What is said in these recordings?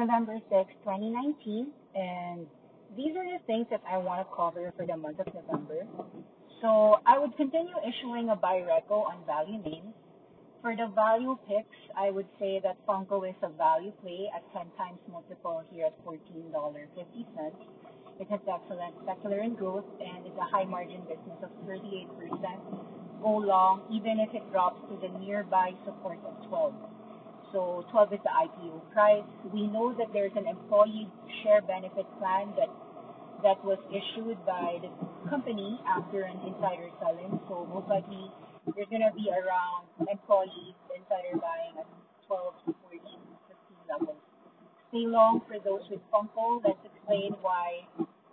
November 6, 2019, and these are the things that I want to cover for the month of November. So I would continue issuing a buy reco on value names. For the value picks, I would say that Funko is a value play at 10 times multiple here at $14.50. It has excellent secular growth and is a high margin business of 38%. Go long even if it drops to the nearby support of 12. So 12 is the IPO price. We know that there's an employee share benefit plan that that was issued by the company after an insider selling. So most likely there's going to be around employees insider buying at 12 to 14, 15 levels. Stay long for those with Funko. Let's explain why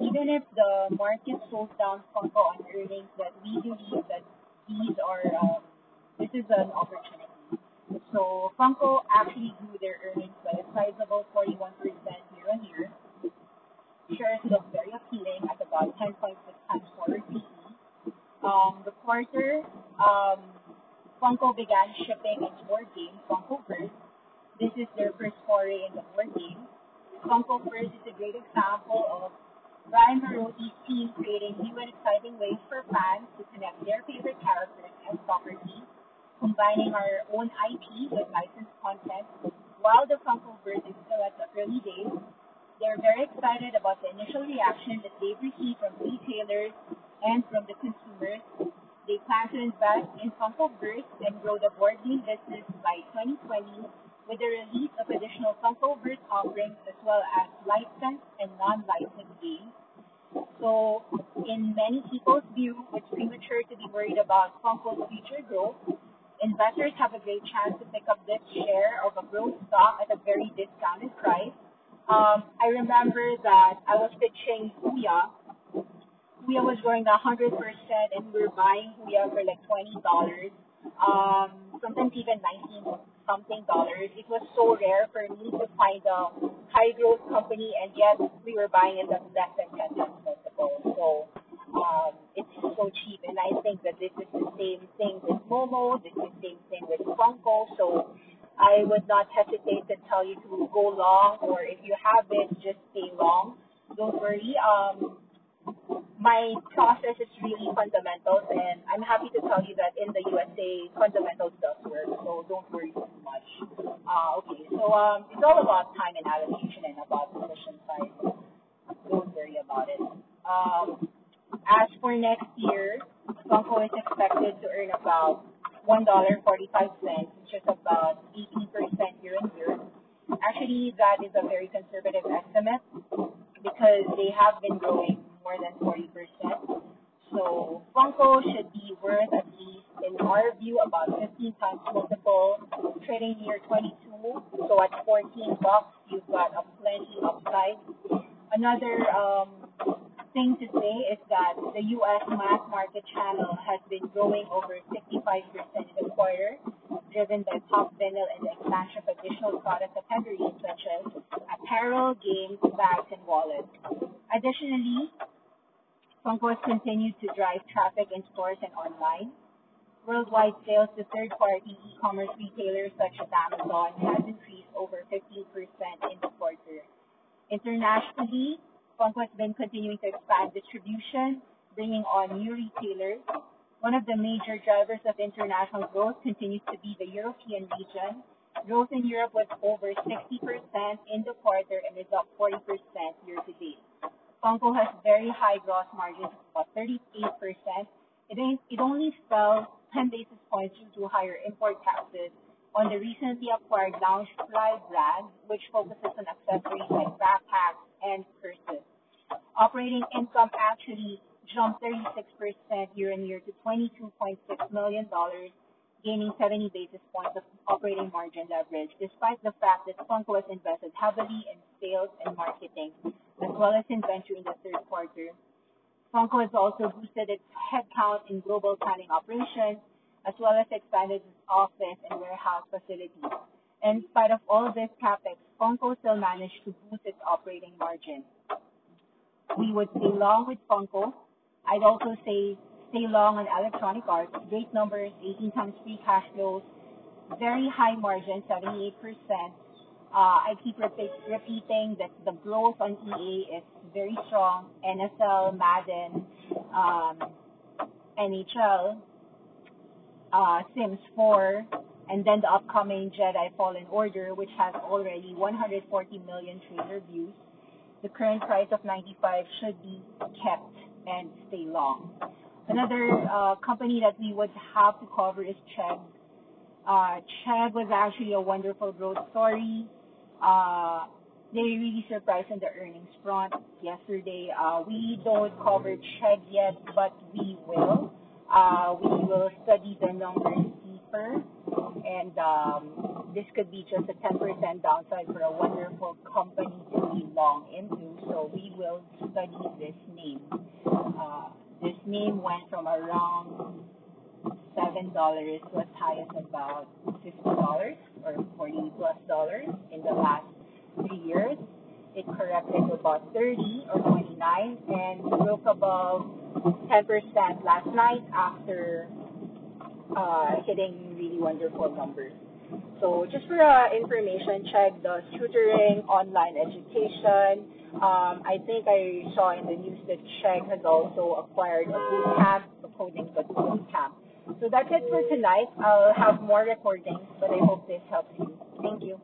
even if the market slows down Funko on earnings, that we believe that these are um, this is an opportunity. So Funko actually grew their earnings by a sizable 41% year on year. Shares look very appealing at about 10.6 times forward PE. Um, the quarter, um, Funko began shipping its board game, Funkoverse. This is their first foray in the board game. Funkoverse is a great example of Brian Mariotti's team creating new and exciting ways for fans to connect their combining our own IP with licensed content. While the Funkoverse is still at the early days, they're very excited about the initial reaction that they've received from retailers and from the consumers. They plan to invest in Funkoverse and grow the board game business by 2020 with the release of additional Funkoverse offerings as well as licensed and non-licensed games. So, in many people's view, it's premature to be worried about Funko's future growth investors have a great chance to pick up this share of a growth stock at a very discounted price. Um, I remember that I was pitching Huya. Huya was growing 100% and we were buying Huya for like $20, um, sometimes even 19 something dollars. It was so rare for me to find a high growth company and yet we were buying it at less than 10 times multiple. So um, it's so cheap. And I think that this is the same thing with Momo, this is the same thing with Funko. So I would not hesitate to tell you to go long, or if you have it, just stay long. Don't worry. Um, my process is really fundamentals, and I'm happy to tell you that in the USA, fundamentals does work, so don't worry too much. Uh, okay, so um, it's all about time and allocation and about position size. Don't worry about it. Um, as for next year, Funko is expected to earn about $1.45, which is about 18% year on year. Actually, that is a very conservative estimate because they have been growing more than 40%. So Funko should be worth at least, in our view, about 15 times multiple, trading near 22. So at 14 bucks, you've got a plenty upside. Another um, thing to say is that the U.S. mass market channel has been growing over 65% in the quarter, driven by pop vinyl and the expansion of additional product categories such as apparel, games, bags, and wallets. Additionally, Funko has continued to drive traffic in stores and online. Worldwide sales to third-party e-commerce retailers such as Amazon has increased over 15% in the quarter. Internationally, Funko has been continuing to expand distribution, bringing on new retailers. One of the major drivers of international growth continues to be the European region. Growth in Europe was over 60% in the quarter and is up 40% year to date. Funko has very high gross margins, of about 38%. It, it only fell 10 basis points due to higher import taxes on the recently acquired Loungefly brand, which focuses on accessories like backpacks and purses. Operating income actually jumped 36% year-on-year to $22.6 million. gaining 70 basis points of operating margin leverage, despite the fact that Funko has invested heavily in sales and marketing, as well as inventory in the third quarter. Funko has also boosted its headcount in global planning operations, as well as expanded its office and warehouse facilities. In spite of all this CapEx, Funko still managed to boost its operating margin. We would stay long with Funko. I'd also say stay long on Electronic Arts. Great numbers, 18 times free cash flows, very high margin, 78%. Uh, I keep repeat, repeating that the growth on EA is very strong. NFL, Madden, um, NHL, uh, Sims 4, and then the upcoming Jedi Fallen Order, which has already 140 million trailer views. The current price of 95 should be kept and stay long. Another uh, company that we would have to cover is Chegg. Uh, Chegg was actually a wonderful growth story. Uh, they really surprised on the earnings front yesterday. Uh, we don't cover Chegg yet, but we will. Uh, we will study the numbers and um, this could be just a 10% downside for a wonderful company to be long into. So we will study this name. Uh, this name went from around seven dollars to as high as about fifty dollars or forty plus dollars in the last three years. It corrected to about thirty or twenty nine and broke above ten percent last night after uh, hitting really wonderful numbers. So just for uh, information, Chegg the tutoring, online education, um, I think I saw in the news that Chegg has also acquired a boot camp, coding. So that's it for tonight. I'll have more recordings, but I hope this helps you. Thank you.